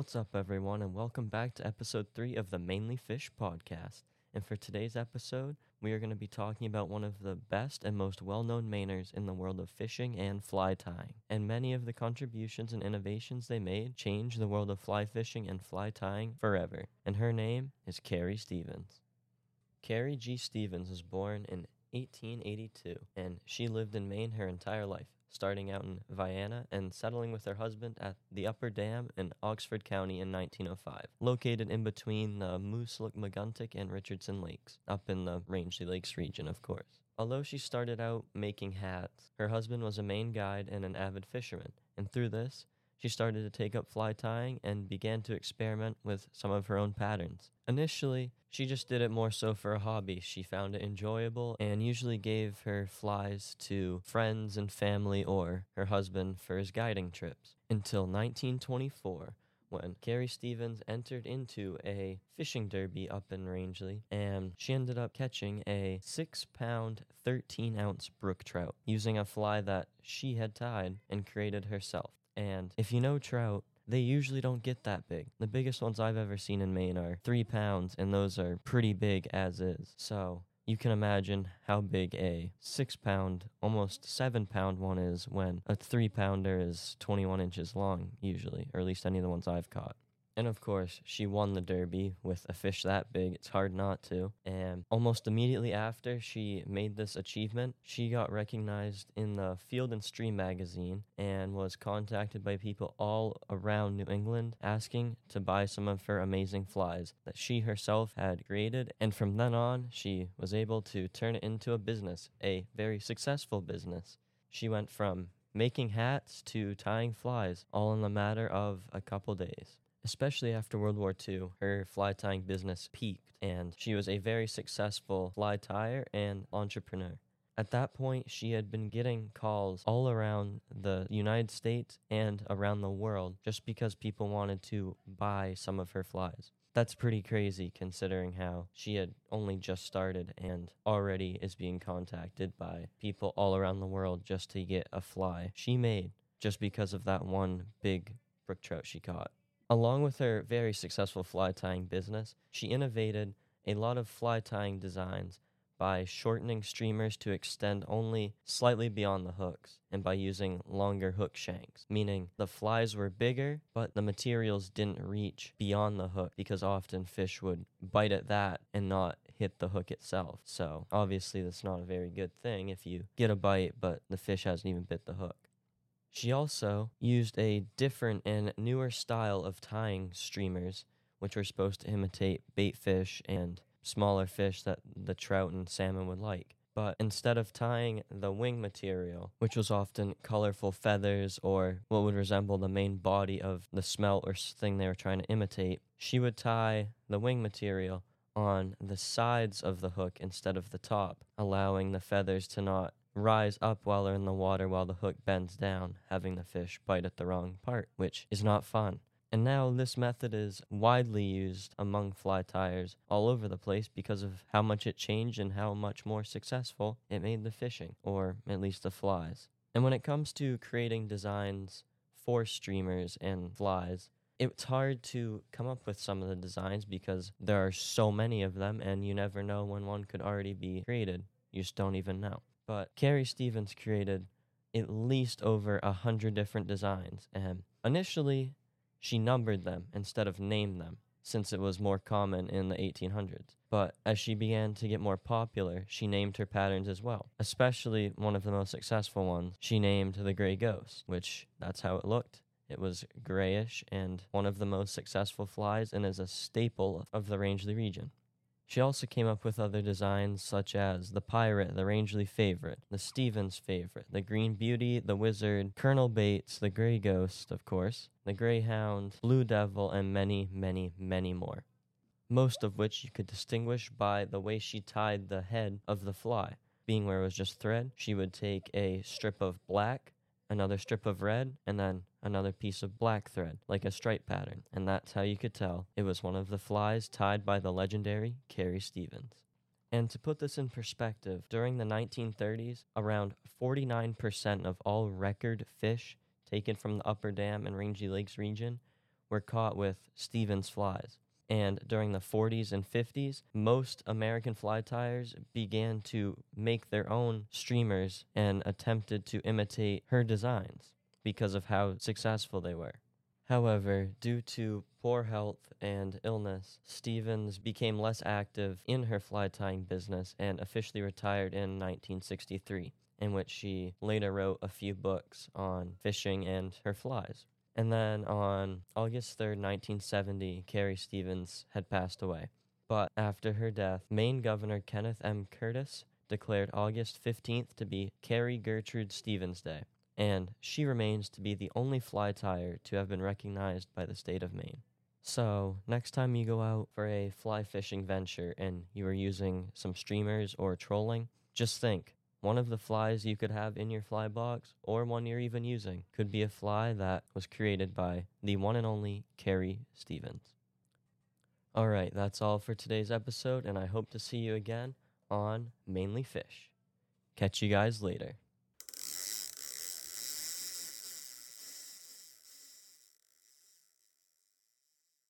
What's up, everyone, and welcome back to episode three of the Mainely Fish podcast. And for today's episode, we are going to be talking about one of the best and most well known Mainers in the world of fishing and fly tying. And many of the contributions and innovations they made changed the world of fly fishing and fly tying forever. And her name is Carrie Stevens. Carrie G. Stevens was born in 1882, and she lived in Maine her entire life starting out in Vienna and settling with her husband at the Upper Dam in Oxford County in 1905, located in between the Moosilauke and Richardson Lakes, up in the Rangeley Lakes region, of course. Although she started out making hats, her husband was a Maine guide and an avid fisherman, and through this, she started to take up fly tying and began to experiment with some of her own patterns. Initially, she just did it more so for a hobby. She found it enjoyable and usually gave her flies to friends and family or her husband for his guiding trips. Until 1924, when Carrie Stevens entered into a fishing derby up in Rangeley, and she ended up catching a six pound, 13 ounce brook trout using a fly that she had tied and created herself. And if you know trout, they usually don't get that big. The biggest ones I've ever seen in Maine are three pounds, and those are pretty big as is. So you can imagine how big a six pound, almost seven pound one is when a three pounder is 21 inches long, usually, or at least any of the ones I've caught. And of course, she won the Derby with a fish that big. It's hard not to. And almost immediately after she made this achievement, she got recognized in the Field and Stream magazine and was contacted by people all around New England asking to buy some of her amazing flies that she herself had created. And from then on, she was able to turn it into a business, a very successful business. She went from making hats to tying flies all in the matter of a couple days. Especially after World War II, her fly tying business peaked, and she was a very successful fly tyer and entrepreneur. At that point, she had been getting calls all around the United States and around the world just because people wanted to buy some of her flies. That's pretty crazy considering how she had only just started and already is being contacted by people all around the world just to get a fly she made just because of that one big brook trout she caught. Along with her very successful fly tying business, she innovated a lot of fly tying designs by shortening streamers to extend only slightly beyond the hooks and by using longer hook shanks, meaning the flies were bigger, but the materials didn't reach beyond the hook because often fish would bite at that and not hit the hook itself. So, obviously, that's not a very good thing if you get a bite, but the fish hasn't even bit the hook. She also used a different and newer style of tying streamers, which were supposed to imitate bait fish and smaller fish that the trout and salmon would like. But instead of tying the wing material, which was often colorful feathers or what would resemble the main body of the smelt or thing they were trying to imitate, she would tie the wing material on the sides of the hook instead of the top, allowing the feathers to not rise up while they're in the water while the hook bends down, having the fish bite at the wrong part, which is not fun. And now this method is widely used among fly tyers all over the place because of how much it changed and how much more successful it made the fishing, or at least the flies. And when it comes to creating designs for streamers and flies, it's hard to come up with some of the designs because there are so many of them and you never know when one could already be created. You just don't even know. But Carrie Stevens created at least over a hundred different designs, and initially she numbered them instead of named them, since it was more common in the 1800s. But as she began to get more popular, she named her patterns as well. Especially one of the most successful ones, she named the Gray Ghost, which that's how it looked. It was grayish and one of the most successful flies and is a staple of the Rangeley region. She also came up with other designs such as the Pirate, the Rangeley Favorite, the Stevens Favorite, the Green Beauty, the Wizard, Colonel Bates, the Grey Ghost, of course, the Greyhound, Blue Devil, and many, many, many more. Most of which you could distinguish by the way she tied the head of the fly. Being where it was just thread, she would take a strip of black, another strip of red, and then another piece of black thread, like a stripe pattern. And that's how you could tell it was one of the flies tied by the legendary Carrie Stevens. And to put this in perspective, during the 1930s, around 49% of all record fish taken from the Upper Dam and Rangeley Lakes region were caught with Stevens flies. And during the 40s and 50s, most American fly tyers began to make their own streamers and attempted to imitate her designs because of how successful they were. However, due to poor health and illness, Stevens became less active in her fly tying business and officially retired in 1963, in which she later wrote a few books on fishing and her flies. And then on August 3rd, 1970, Carrie Stevens had passed away. But after her death, Maine Governor Kenneth M. Curtis declared August 15th to be Carrie Gertrude Stevens Day and she remains to be the only fly tyer to have been recognized by the state of Maine. So, next time you go out for a fly fishing venture and you are using some streamers or trolling, just think one of the flies you could have in your fly box, or one you're even using, could be a fly that was created by the one and only Carrie Stevens. Alright, that's all for today's episode, and I hope to see you again on Mainely Fish. Catch you guys later.